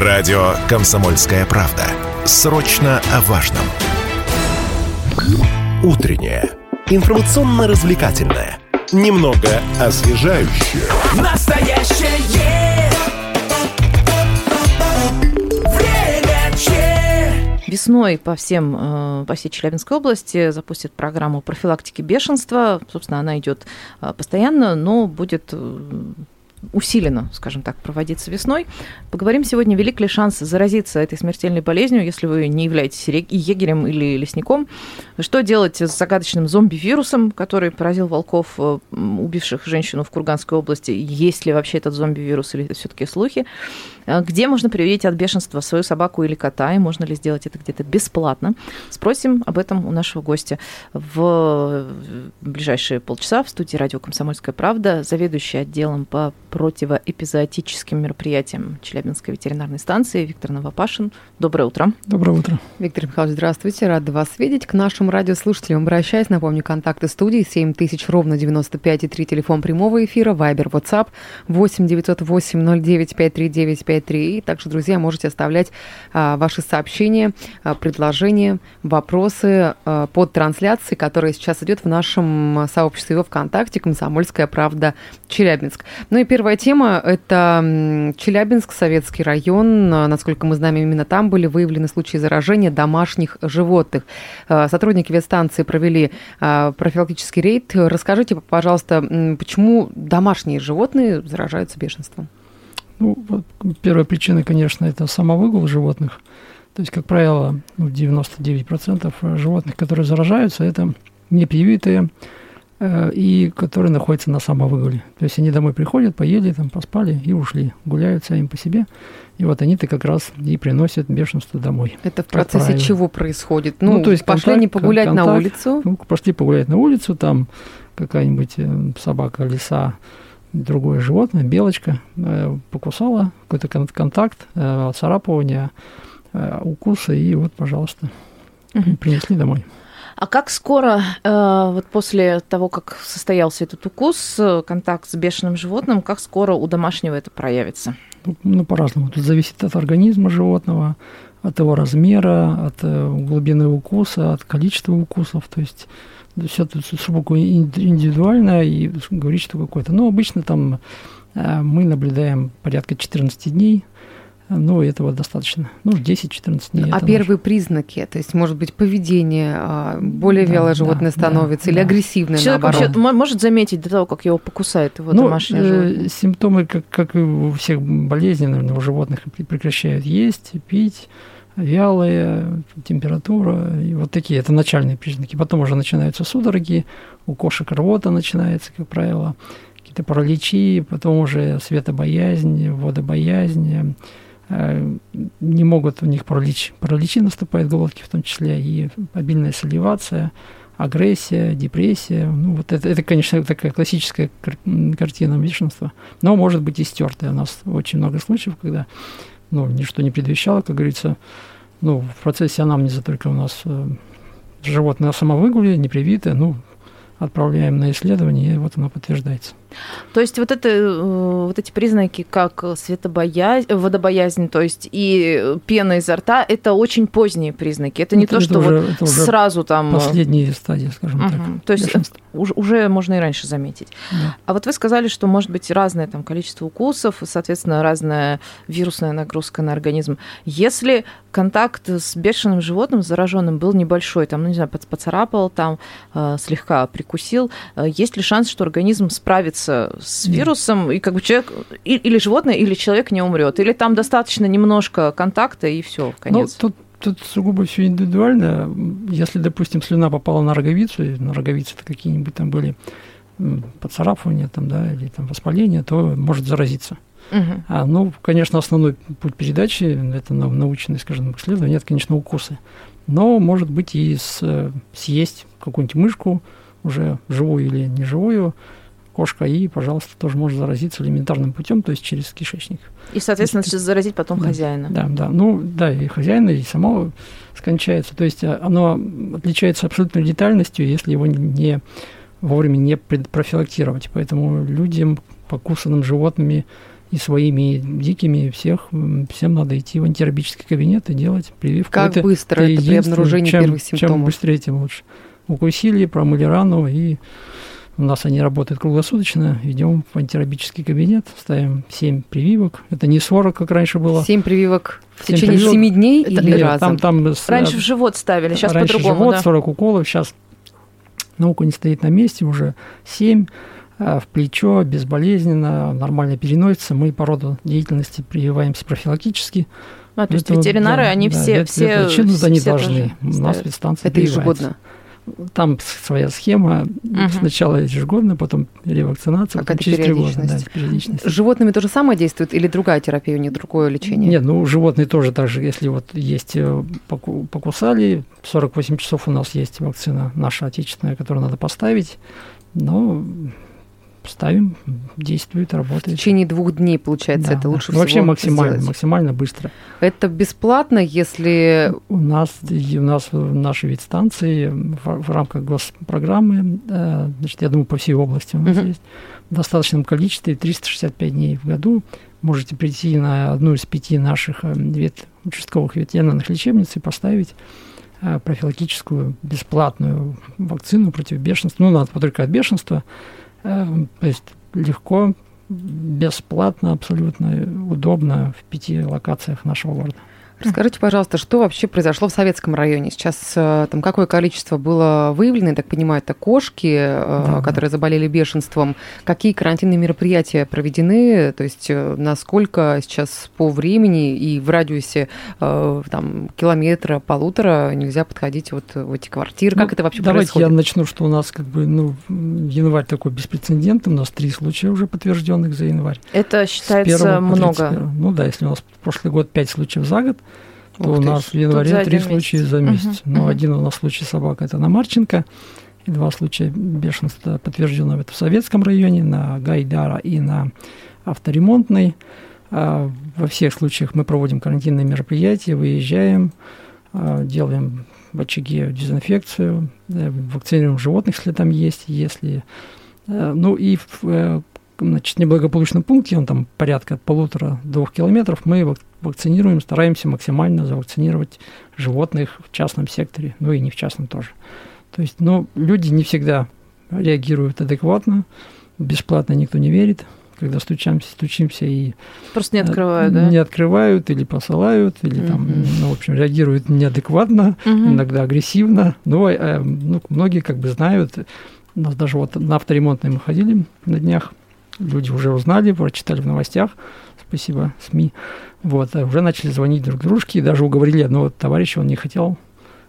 Радио «Комсомольская правда». Срочно о важном. Утреннее. Информационно-развлекательное. Немного освежающее. Настоящее время че. Весной по всем, э, по всей Челябинской области запустят программу профилактики бешенства. Собственно, она идет э, постоянно, но будет э, усиленно, скажем так, проводиться весной. Поговорим сегодня, велик ли шанс заразиться этой смертельной болезнью, если вы не являетесь егерем или лесником. Что делать с загадочным зомби-вирусом, который поразил волков, э, убивших женщину в Курганской области? Есть ли вообще этот зомби-вирус или это все-таки слухи? Э, где можно привить от бешенства свою собаку или кота, и можно ли сделать это где-то бесплатно? Спросим об этом у нашего гостя в ближайшие полчаса в студии радио «Комсомольская правда», заведующий отделом по противоэпизоотическим мероприятиям Челябинской ветеринарной станции Виктор Новопашин. Доброе утро. Доброе утро. Виктор Михайлович, здравствуйте. Рада вас видеть. К нашим радиослушателям обращаюсь. Напомню, контакты студии 7000 ровно 95 и 3 телефон прямого эфира, Вайбер, WhatsApp 8 908 09 53953. И также, друзья, можете оставлять а, ваши сообщения, а, предложения, вопросы а, под трансляцией, которая сейчас идет в нашем сообществе во ВКонтакте «Комсомольская правда Челябинск». Ну и первая тема – это Челябинск, Советский район. Насколько мы знаем, именно там были выявлены случаи заражения домашних животных. А, сотрудники ветстанции провели а, профилактический рейд. Расскажите, пожалуйста, почему домашние животные заражаются бешенством? Ну, первая причина, конечно, это самовыгул животных. То есть, как правило, 99% ну, животных, которые заражаются, это непривитые Э, и которые находятся на самовыгуле. То есть они домой приходят, поели, там, поспали и ушли, гуляют сами по себе. И вот они-то как раз и приносят бешенство домой. Это в процессе правило. чего происходит? Ну, ну то есть пошли контакт, они погулять контакт, на улицу? Ну, пошли погулять на улицу, там какая-нибудь э, собака, лиса, другое животное, белочка, э, покусала, какой-то контакт, царапывание, укусы, и вот, пожалуйста, угу. принесли домой. А как скоро, э, вот после того, как состоялся этот укус, контакт с бешеным животным, как скоро у домашнего это проявится? Ну, по-разному. Тут зависит от организма животного, от его размера, от э, глубины укуса, от количества укусов. То есть все тут сугубо индивидуально и говорить, что какое-то. Но обычно там э, мы наблюдаем порядка 14 дней – ну, этого достаточно. Ну, 10-14 дней. А первые может... признаки, то есть, может быть, поведение, а, более да, вялое животное да, становится да, или да. агрессивное, Человек наоборот? вообще может заметить до того, как его покусает его ну, домашнее животное? Э, симптомы, как, как и у всех болезней, наверное, у животных прекращают есть, пить, вялая, температура, и вот такие, это начальные признаки. Потом уже начинаются судороги, у кошек рвота начинается, как правило, какие-то параличи, потом уже светобоязнь, водобоязнь, Э, не могут у них паралич. Параличи наступает головки в том числе, и обильная саливация, агрессия, депрессия. Ну, вот это, это, конечно, такая классическая картина бешенства, но может быть и стертая. У нас очень много случаев, когда ну, ничто не предвещало, как говорится, ну, в процессе анамнеза только у нас э, животное самовыгуле, непривитое, ну, отправляем на исследование, и вот оно подтверждается. То есть вот, это, э, вот эти признаки, как светобоязнь, водобоязнь, то есть и пена изо рта, это очень поздние признаки. Это не это, то, что уже, вот это уже сразу там... Э, последние стадии, скажем угу. так. То есть уже, уже можно и раньше заметить. Да. А вот вы сказали, что может быть разное там количество укусов, соответственно, разная вирусная нагрузка на организм. Если контакт с бешеным животным, зараженным, был небольшой, там, ну, не знаю, поцарапал, там, э, слегка прикусил, есть ли шанс, что организм справится справиться с вирусом, и как бы человек, или животное, или человек не умрет, или там достаточно немножко контакта, и все, конец. Ну, тут тут сугубо все индивидуально. Если, допустим, слюна попала на роговицу, и на роговице-то какие-нибудь там были поцарапывания там, да, или там воспаления, то может заразиться. Угу. А, ну, конечно, основной путь передачи, это научное, скажем, исследование, это, конечно, укусы. Но, может быть, и с, съесть какую-нибудь мышку, уже живую или неживую, кошка, и, пожалуйста, тоже может заразиться элементарным путем, то есть через кишечник. И, соответственно, есть, заразить потом да, хозяина. Да, да. Ну, да, и хозяина, и само скончается. То есть а, оно отличается абсолютной детальностью, если его не вовремя не профилактировать. Поэтому людям, покусанным животными, и своими, и дикими, всех, всем надо идти в антирабический кабинет и делать прививку. Как это, быстро это, это при обнаружении чем, первых симптомов? Чем быстрее, тем лучше. Укусили, промыли рану, и у нас они работают круглосуточно. Идем в антирабический кабинет, ставим 7 прививок. Это не 40, как раньше было. 7 прививок в течение прививок. 7 дней это, или нет, разом? Там, там, раньше в живот ставили, сейчас раньше по-другому. живот, да. 40 уколов, сейчас наука не стоит на месте, уже 7 а, в плечо, безболезненно, нормально переносится. Мы по роду деятельности прививаемся профилактически. А, то есть ветеринары, да, они да, все, все, причину, все они должны. У нас ветстанция Это ежегодно? Там своя схема. Угу. Сначала ежегодно, потом ревакцинация, потом через три года. Да, периодичность. С животными то же самое действует или другая терапия, у них другое лечение? Нет, ну животные тоже так же. Если вот есть э, покусали, 48 часов у нас есть вакцина наша отечественная, которую надо поставить. Но ставим, действует, работает. В течение двух днней, получается, да, это лучше да. всего Вообще максимально, сделать. максимально быстро. Это бесплатно, если... У нас, у нас в нашей вид станции в, в рамках госпрограммы, э, значит, я думаю, по всей области у нас uh-huh. есть, в достаточном количестве, 365 дней в году, можете прийти на одну из пяти наших э, вет, участковых ветеринарных лечебниц и поставить э, профилактическую бесплатную вакцину против бешенства. Ну, надо только от бешенства, то есть легко, бесплатно, абсолютно удобно в пяти локациях нашего города. Расскажите, пожалуйста, что вообще произошло в Советском районе? Сейчас э, там какое количество было выявлено? Я так понимаю, это кошки, э, да, которые заболели бешенством. Какие карантинные мероприятия проведены? То есть э, насколько сейчас по времени и в радиусе там, километра, полутора нельзя подходить вот в эти квартиры? Ну, как это вообще давайте происходит? я начну, что у нас как бы ну, январь такой беспрецедентный. У нас три случая уже подтвержденных за январь. Это считается много. Ну да, если у нас прошлый год пять случаев за год, то у нас в январе три случая за месяц. Угу, Но угу. один у нас случай собак это на Марченко, и два случая бешенства подтверждено это в Советском районе, на Гайдара и на авторемонтной. А во всех случаях мы проводим карантинные мероприятия, выезжаем, а, делаем в очаге дезинфекцию, вакцинируем животных, если там есть, если... Э, ну и э, значит, неблагополучном пункте, он там порядка полутора-двух километров, мы вакцинируем, стараемся максимально завакцинировать животных в частном секторе, ну и не в частном тоже. То есть, ну, люди не всегда реагируют адекватно, бесплатно никто не верит, когда стучимся, стучимся и... Просто не открывают, да? Не открывают или посылают, или там, mm-hmm. ну, в общем, реагируют неадекватно, mm-hmm. иногда агрессивно. Ну, э, ну, многие как бы знают, у нас даже вот на авторемонтной мы ходили на днях, люди уже узнали, прочитали в новостях, спасибо СМИ, вот, а уже начали звонить друг дружке, и даже уговорили одного товарища, он не хотел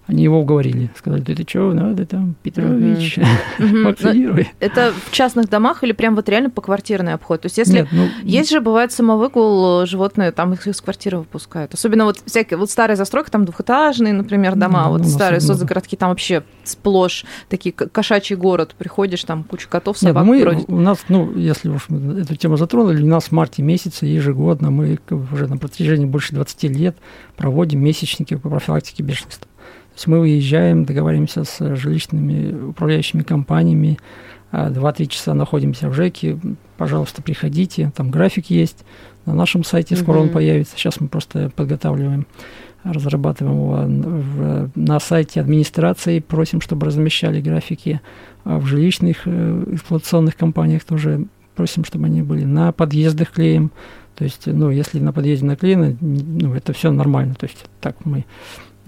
они его уговорили. Сказали, ты, ты что, надо там, Петрович, вакцинируй. Это в частных домах или прям вот реально по квартирный обход? То есть если Нет, ну, есть же, бывает, самовыгул, животные там их из квартиры выпускают. Особенно вот всякие, вот старые застройки, там двухэтажные, например, дома, ну, вот старые соцгородки, там вообще сплошь такие кошачий город. Приходишь, там куча котов, собак Нет, мы, У нас, ну, если уж мы эту тему затронули, у нас в марте месяце ежегодно мы уже на протяжении больше 20 лет проводим месячники по профилактике бешенства есть мы выезжаем, договариваемся с жилищными управляющими компаниями, 2-3 часа находимся в ЖЭКе, пожалуйста, приходите, там график есть, на нашем сайте скоро mm-hmm. он появится, сейчас мы просто подготавливаем, разрабатываем его на сайте администрации, просим, чтобы размещали графики, а в жилищных э, эксплуатационных компаниях тоже просим, чтобы они были, на подъездах клеим, то есть, ну, если на подъезде наклеено, ну, это все нормально, то есть так мы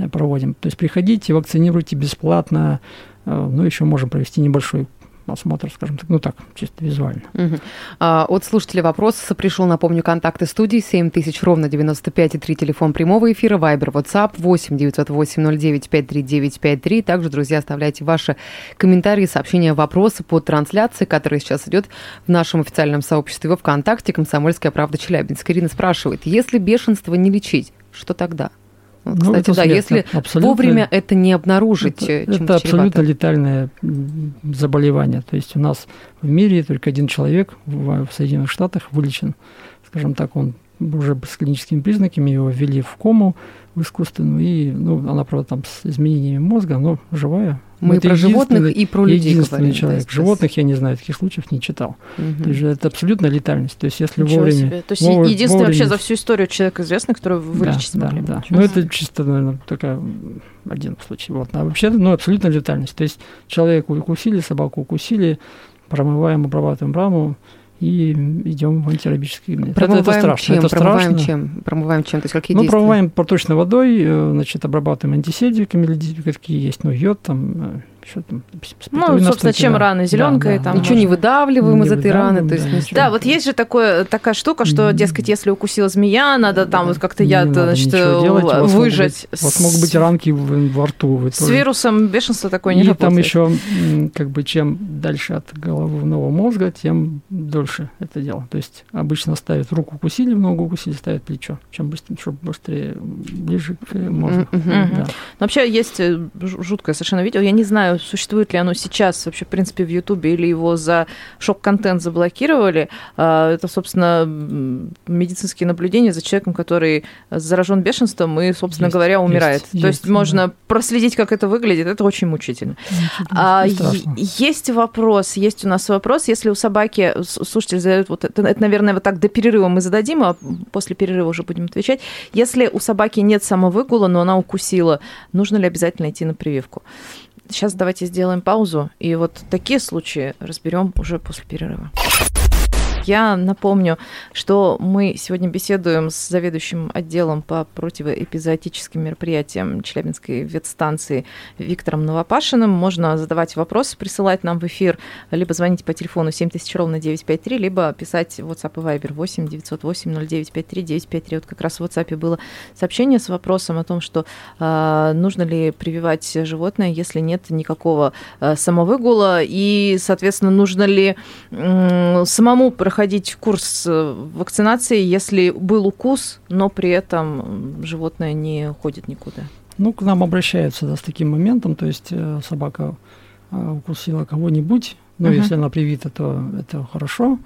проводим. То есть приходите, вакцинируйте бесплатно, э, ну, еще можем провести небольшой осмотр, скажем так, ну так, чисто визуально. Угу. А, от слушателя вопрос пришел, напомню, контакты студии 7000 ровно 95 и 3 телефон прямого эфира, Вайбер, WhatsApp 8 908 09 539 53. Также, друзья, оставляйте ваши комментарии, сообщения, вопросы по трансляции, которая сейчас идет в нашем официальном сообществе во ВКонтакте «Комсомольская правда Челябинск». Ирина спрашивает, если бешенство не лечить, что тогда? Ну, кстати, ну, да, если вовремя это не обнаружить, это, это абсолютно летальное заболевание. То есть у нас в мире только один человек в, в Соединенных Штатах вылечен, скажем так, он уже с клиническими признаками, его ввели в кому в искусственную, и, ну, она, правда, там с изменениями мозга, но живая. Мы Это про животных и про людей единственный говорим. человек. да, Животных я не знаю, таких случаев не читал. Мгм. То есть это абсолютная летальность. То есть если Ничего вовремя... себе. То есть вовремя- единственный вообще вовремя- за всю историю человек известный, которого вы вылечить да, смогли. Да, да. Ну, это чисто, наверное, м, один случай. Вот. А вообще, ну, абсолютно летальность. То есть человека укусили, собаку укусили, промываем, обрабатываем раму и идем в антирабический. Это- Промываем это страшно. чем? Это Промываем страшно. чем? Промываем чем? То есть какие Ну, действия? промываем проточной водой, э, значит, обрабатываем антисептиками, какие есть, ну, йод там, там, Ну, собственно, чем да. раны, Да, зеленкой да, там да. Ничего не выдавливаем Не из этой раны, то есть да, не- ничего. Да, вот есть же такое, такая штука, что, дескать, если укусила змея, надо там вот как-то яд, значит, делать, у вас могут выжать. быть- У вас могут быть ранки в- во рту. вы С тоже- вирусом бешенства такое не и работает. там еще, как бы, чем дальше от головного мозга, тем дольше это дело. То есть обычно ставят руку укусили, в ногу укусили, ставят плечо. Чем быстрее, чтобы быстрее, ближе к мозгу. Мгм. Да. Но вообще есть э, жуткое совершенно видео. Я не знаю, существует ли оно сейчас вообще, в принципе, в Ютубе, или его за шок-контент заблокировали. А, Это, собственно, медицинские наблюдения за человеком, который заражен бешенством и, собственно Есть, говоря, есть, умирает. То есть есть, можно проследить, как это выглядит. Это очень мучительно. А, есть вопрос, есть у нас вопрос, если у собаки, слушатель задает, вот это, это, наверное, вот так до перерыва мы зададим, а после перерыва уже будем отвечать. Если у собаки нет самовыгула, но она укусила, нужно ли обязательно идти на прививку? Сейчас давайте сделаем паузу, и вот такие случаи разберем уже после перерыва. Я напомню, что мы сегодня беседуем с заведующим отделом по противоэпизоотическим мероприятиям Челябинской ветстанции Виктором Новопашиным. Можно задавать вопросы, присылать нам в эфир, либо звонить по телефону 7000 ровно 953, либо писать в WhatsApp и Viber 8 908 0953 953. Вот как раз в WhatsApp было сообщение с вопросом о том, что э, нужно ли прививать животное, если нет никакого э, самовыгула, и, соответственно, нужно ли м, самому проходить курс э, вакцинации, если был укус, но при этом животное не ходит никуда. Ну, к нам обращаются да, с таким моментом, то есть э, собака э, укусила кого-нибудь, но Мгм. если она привита, то это хорошо,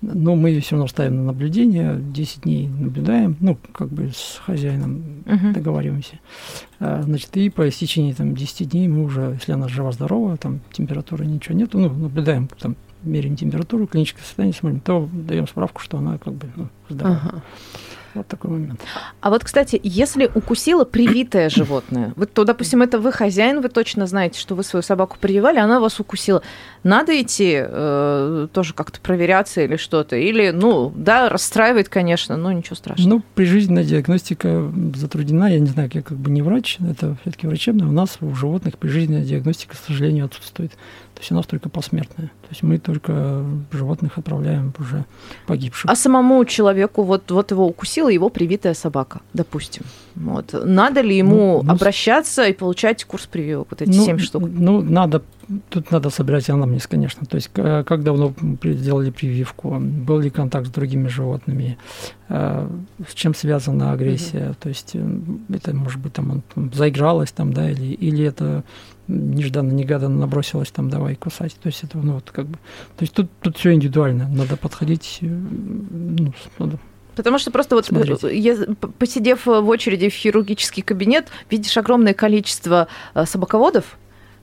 но мы ее все равно ставим на наблюдение, 10 дней наблюдаем, ну, как бы с хозяином Мгм. договариваемся. А, Значит, и по истечении там, 10 дней мы уже, если она жива-здорова, там температуры ничего нету, ну, наблюдаем, там, меряем температуру, клиническое состояние смотрим, то даем справку, что она как бы ну, здорова. Ага. Вот такой момент. А вот, кстати, если укусило привитое животное, вот, то, допустим, это вы хозяин, вы точно знаете, что вы свою собаку прививали, она вас укусила. Надо идти э, тоже как-то проверяться или что-то? Или, ну, да, расстраивает, конечно, но ничего страшного. Ну, прижизненная диагностика затруднена. Я не знаю, я как бы не врач, это все-таки врачебное. У нас у животных прижизненная диагностика, к сожалению, отсутствует. То есть у нас только посмертная. То есть мы только животных отправляем уже погибших. А самому человеку, вот, вот его укусила его привитая собака, допустим. Вот. Надо ли ему Ну, ну, обращаться и получать курс прививок, вот эти ну, семь штук? Ну, надо, тут надо собирать анамнез, конечно. То есть к- как давно сделали прививку, был ли контакт с другими животными, э, с чем связана агрессия. То есть э, это, может быть, там, он, там заигралась, там, да, или, или это нежданно-негаданно набросилась, там, давай кусать. То есть это, ну, вот как бы... То есть тут, тут все индивидуально. Надо подходить, э, ну, надо Потому что просто вот Смотрите. э, я, посидев в очереди в хирургический кабинет, видишь огромное количество э, собаководов,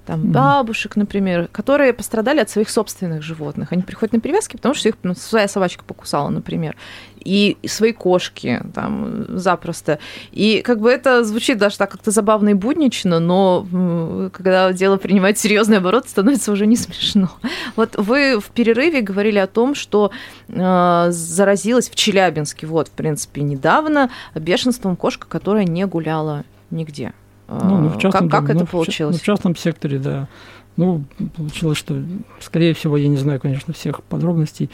там Мгм. бабушек, например, которые пострадали от своих собственных животных. Они приходят на привязки, потому что их ну, своя собачка покусала, например. И свои кошки там запросто. И как бы это звучит даже так как-то забавно и буднично, но когда дело принимает серьезный оборот, становится уже не смешно. Вот вы в перерыве говорили о том, что э, заразилась в Челябинске, вот, в принципе, недавно бешенством кошка, которая не гуляла нигде. Ну, ну, в Э, частном, как, как да, ну, это в ча- получилось? ну, в частном секторе, да. Ну, получилось, что, скорее всего, я не знаю, конечно, всех подробностей,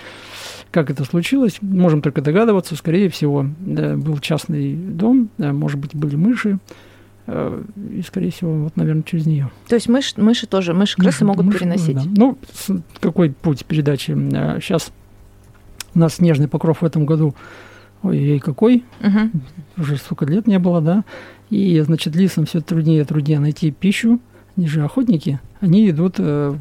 как это случилось. Можем только догадываться, скорее всего, да, был частный дом, да, может быть, были мыши, э, и, скорее всего, вот, наверное, через нее. То есть мышь, мыши тоже, мыши, крысы могут переносить. Ну, с- какой путь передачи? Сейчас у нас снежный покров в этом году, ой-ой, какой, Мгм. уже столько лет не было, да, и, значит, лисам все труднее и труднее найти пищу, они же охотники, они идут э,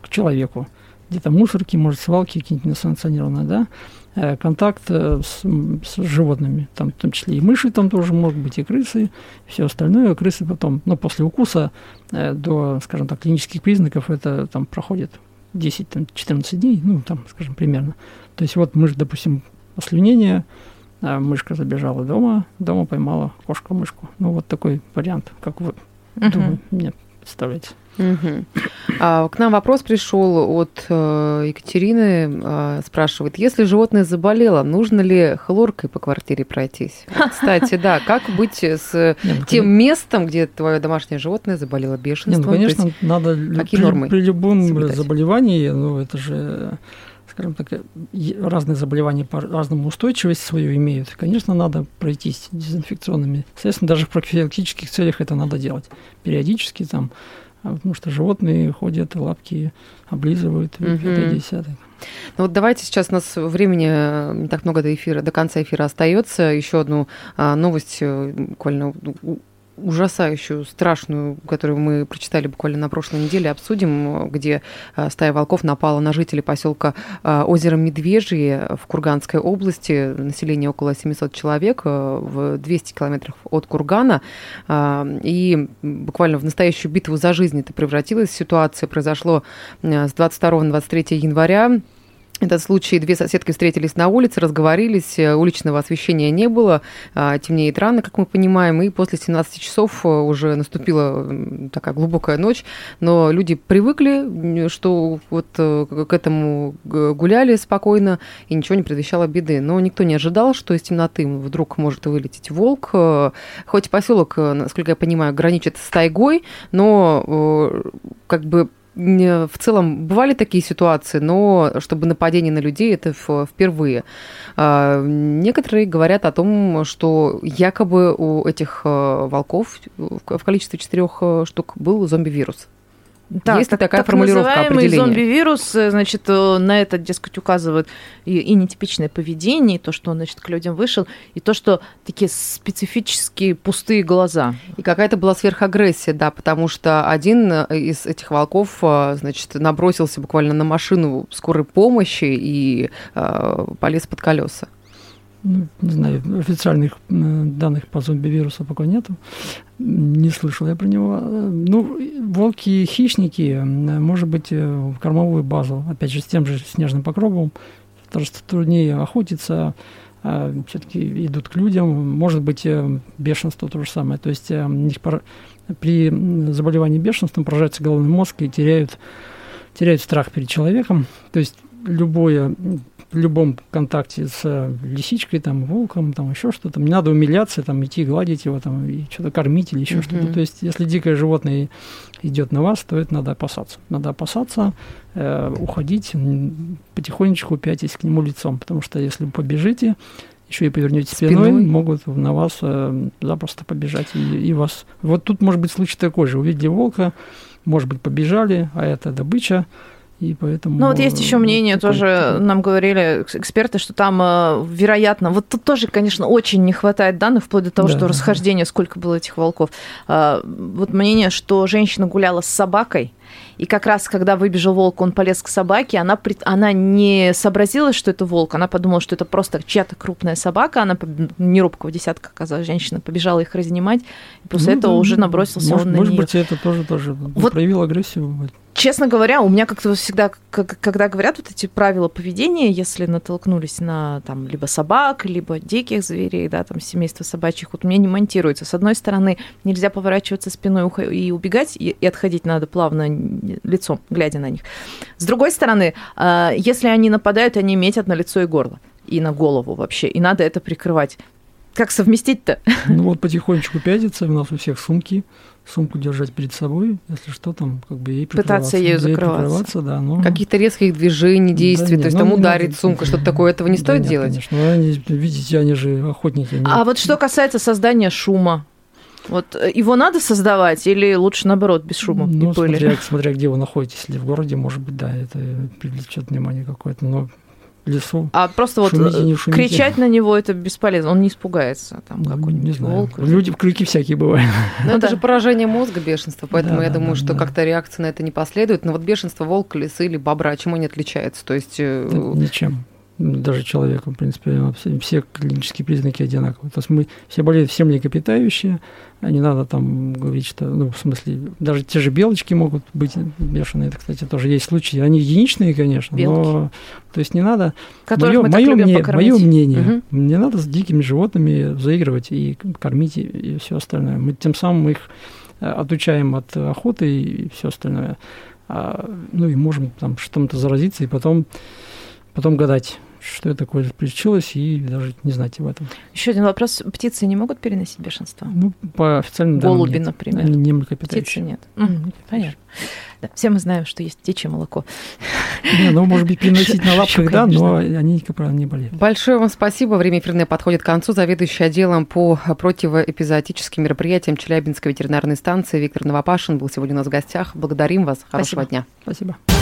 к человеку. где-то мусорки, может, свалки какие-нибудь несанкционированные, да, э, контакт э, с, с животными, там, в том числе и мыши там тоже могут быть, и крысы, и все остальное. Крысы потом, ну, после укуса э, до, скажем так, клинических признаков это там проходит 10-14 дней, ну, там, скажем, примерно. То есть вот мышь, допустим, ослюнение, а мышка забежала дома, дома поймала кошка-мышку. Ну, вот такой вариант, как вы, Мгм. думаю, мне представляете. Мгм. А, К нам вопрос пришел от э, Екатерины. а, Спрашивает, если животное заболело, нужно ли хлоркой по квартире пройтись? Кстати, да, как быть с ну, тем местом, где твое домашнее животное заболело ну, бешенством? То конечно, надо какие при, нормы при любом соблюдать? заболевании, ну, это же, скажем так, разные заболевания по-разному устойчивость свою имеют. Конечно, надо пройтись дезинфекционными. Соответственно, даже в профилактических целях это надо делать. Периодически там, а потому что животные ходят, лапки облизывают, и пятое, десятое. Ну вот давайте сейчас у нас времени э, не так много до эфира, до конца эфира остается. Еще одну а, новость э, буквально ужасающую, страшную, которую мы прочитали буквально на прошлой неделе, обсудим, где э, стая волков напала на жителей поселка э, озеро Медвежье в Курганской области. Население около 700 человек э, в 200 километрах от Кургана. И буквально в настоящую битву за жизнь это превратилась. Ситуация произошло с 22 на 23 января. Этот случай, две соседки встретились на улице, разговорились, э, уличного освещения не было, а, темнеет рано, как мы понимаем, и после 17 часов э, уже наступила такая глубокая ночь, но люди привыкли, что вот э, к этому гуляли спокойно, и ничего не предвещало беды. Но никто не ожидал, что из темноты вдруг может вылететь волк. Хоть поселок, насколько я понимаю, граничит с тайгой, но как бы в целом бывали такие ситуации, но чтобы нападение на людей это впервые. А, Некоторые говорят о том, что якобы у этих э, волков в количестве четырех э, штук был зомби-вирус. Да, Есть ли так, такая так формулировка определения? зомби-вирус, э, значит, э, на это, дескать, указывают и, и нетипичное поведение, и то, что он, значит, к людям вышел, и то, что такие специфические пустые глаза. И какая-то была сверхагрессия, да, потому что один э, из этих волков, значит, набросился буквально на машину скорой помощи и э, полез под колеса. Ну, не знаю, официальных э, данных по зомби-вирусу пока нету. Не слышал я про него. Ну, волки хищники, э, может быть, э, в кормовую базу, опять же, с тем же снежным покровом, потому что труднее охотиться, все-таки идут к людям, может быть, бешенство то же самое. То есть у них при заболевании бешенством поражается головной мозг и теряют, теряют страх перед человеком. То есть любое, в любом контакте с лисичкой, там, волком, там, еще что-то, не надо умиляться, там, идти гладить его, там, и что-то кормить или еще Мгм. что-то. То есть, если дикое животное идет на вас, то это надо опасаться. Надо опасаться, э, уходить, потихонечку пятясь к нему лицом, потому что если вы побежите, еще и повернете спиной, Спиной. могут на вас э, запросто побежать и, и вас. Вот тут может быть случай такой же. Увидели волка, может быть, побежали, а это добыча, и поэтому... Ну вот есть еще э, мнение, такой- тоже нам говорили экс- эксперты, что там, э, вероятно, вот тут тоже, конечно, очень не хватает данных, вплоть до того, Да, что да, да. расхождение, сколько было этих волков. А, Вот мнение, что женщина гуляла с собакой, и как раз, когда выбежал волк, он полез к собаке, она, она не сообразила, что это волк, она подумала, что это просто чья-то крупная собака, она поб- не робкого десятка, оказалась женщина, побежала их разнимать, и после Ну, этого да, уже набросился может, он на Может неё. быть, это тоже, тоже Вот- проявил агрессию. Честно говоря, у меня как-то всегда, как- когда говорят вот эти правила поведения, если натолкнулись на там либо собак, либо диких зверей, да, там семейство собачьих, вот меня не монтируется. С одной стороны, нельзя поворачиваться спиной и убегать, и, и отходить надо плавно лицом, глядя на них. С другой стороны, а, если они нападают, они метят на лицо и горло, и на голову вообще, и надо это прикрывать. Как совместить-то? Ну вот потихонечку пятится, у нас у всех сумки, сумку держать перед собой, если что, там как бы ей Пытаться ею Да, ей закрываться. прикрываться, да, но... Каких-то резких движений, действий, нет, то есть ну, там ударить надо. сумка, что-то такое, этого не Да стоит нет, делать? конечно. Ну, они, видите, они же охотники. они- А вот что касается создания шума, вот э, его надо создавать или лучше наоборот без шума Ну, и пыли? смотря, смотря где вы находитесь, если в городе, может быть, да, это привлечет внимание какое-то, но лесу. А просто вот Шумите, не шумите. кричать на него это бесполезно, он не испугается. Там Ну, какой-нибудь не знаю. волк. Люди, крюки всякие бывают. Но Ну это да. же поражение мозга бешенства, поэтому Да, я да, думаю, да, что да. как-то реакция на это не последует. Но вот бешенство волка, лисы или бобра, чем они отличаются? То есть э, Это Ничем. Даже человеку, в принципе, все, клинические признаки одинаковые. То есть мы все болеют, все млекопитающие, а не надо там говорить, что, ну, в смысле, даже те же белочки могут быть бешеные, это, кстати, тоже есть случаи. Они единичные, конечно, но, то есть не надо, Которых мое, мое, мне- мое мнение, Мгм. не надо с дикими животными заигрывать и кормить и, все остальное. Мы тем самым их э, отучаем от охоты и все остальное. А, ну и можем там что-то заразиться и потом, потом гадать, что это такое случилось, и даже не знать об этом. Еще один вопрос. Птицы не могут переносить бешенство? Ну, по официальным данным Голуби, нет. например. Они не Птицы млекопитающие. нет. М, Мгм, млекопитающие. Понятно. Да, все мы знаем, что есть птичье молоко. Не, ну, может быть, переносить на лапках, да, но они, как правило, не болеют. Большое вам спасибо. Время эфирное подходит к концу. Заведующий отделом по противоэпизоотическим мероприятиям Челябинской ветеринарной станции Виктор Новопашин был сегодня у нас в гостях. Благодарим вас. Хорошего Спасибо. дня. Спасибо.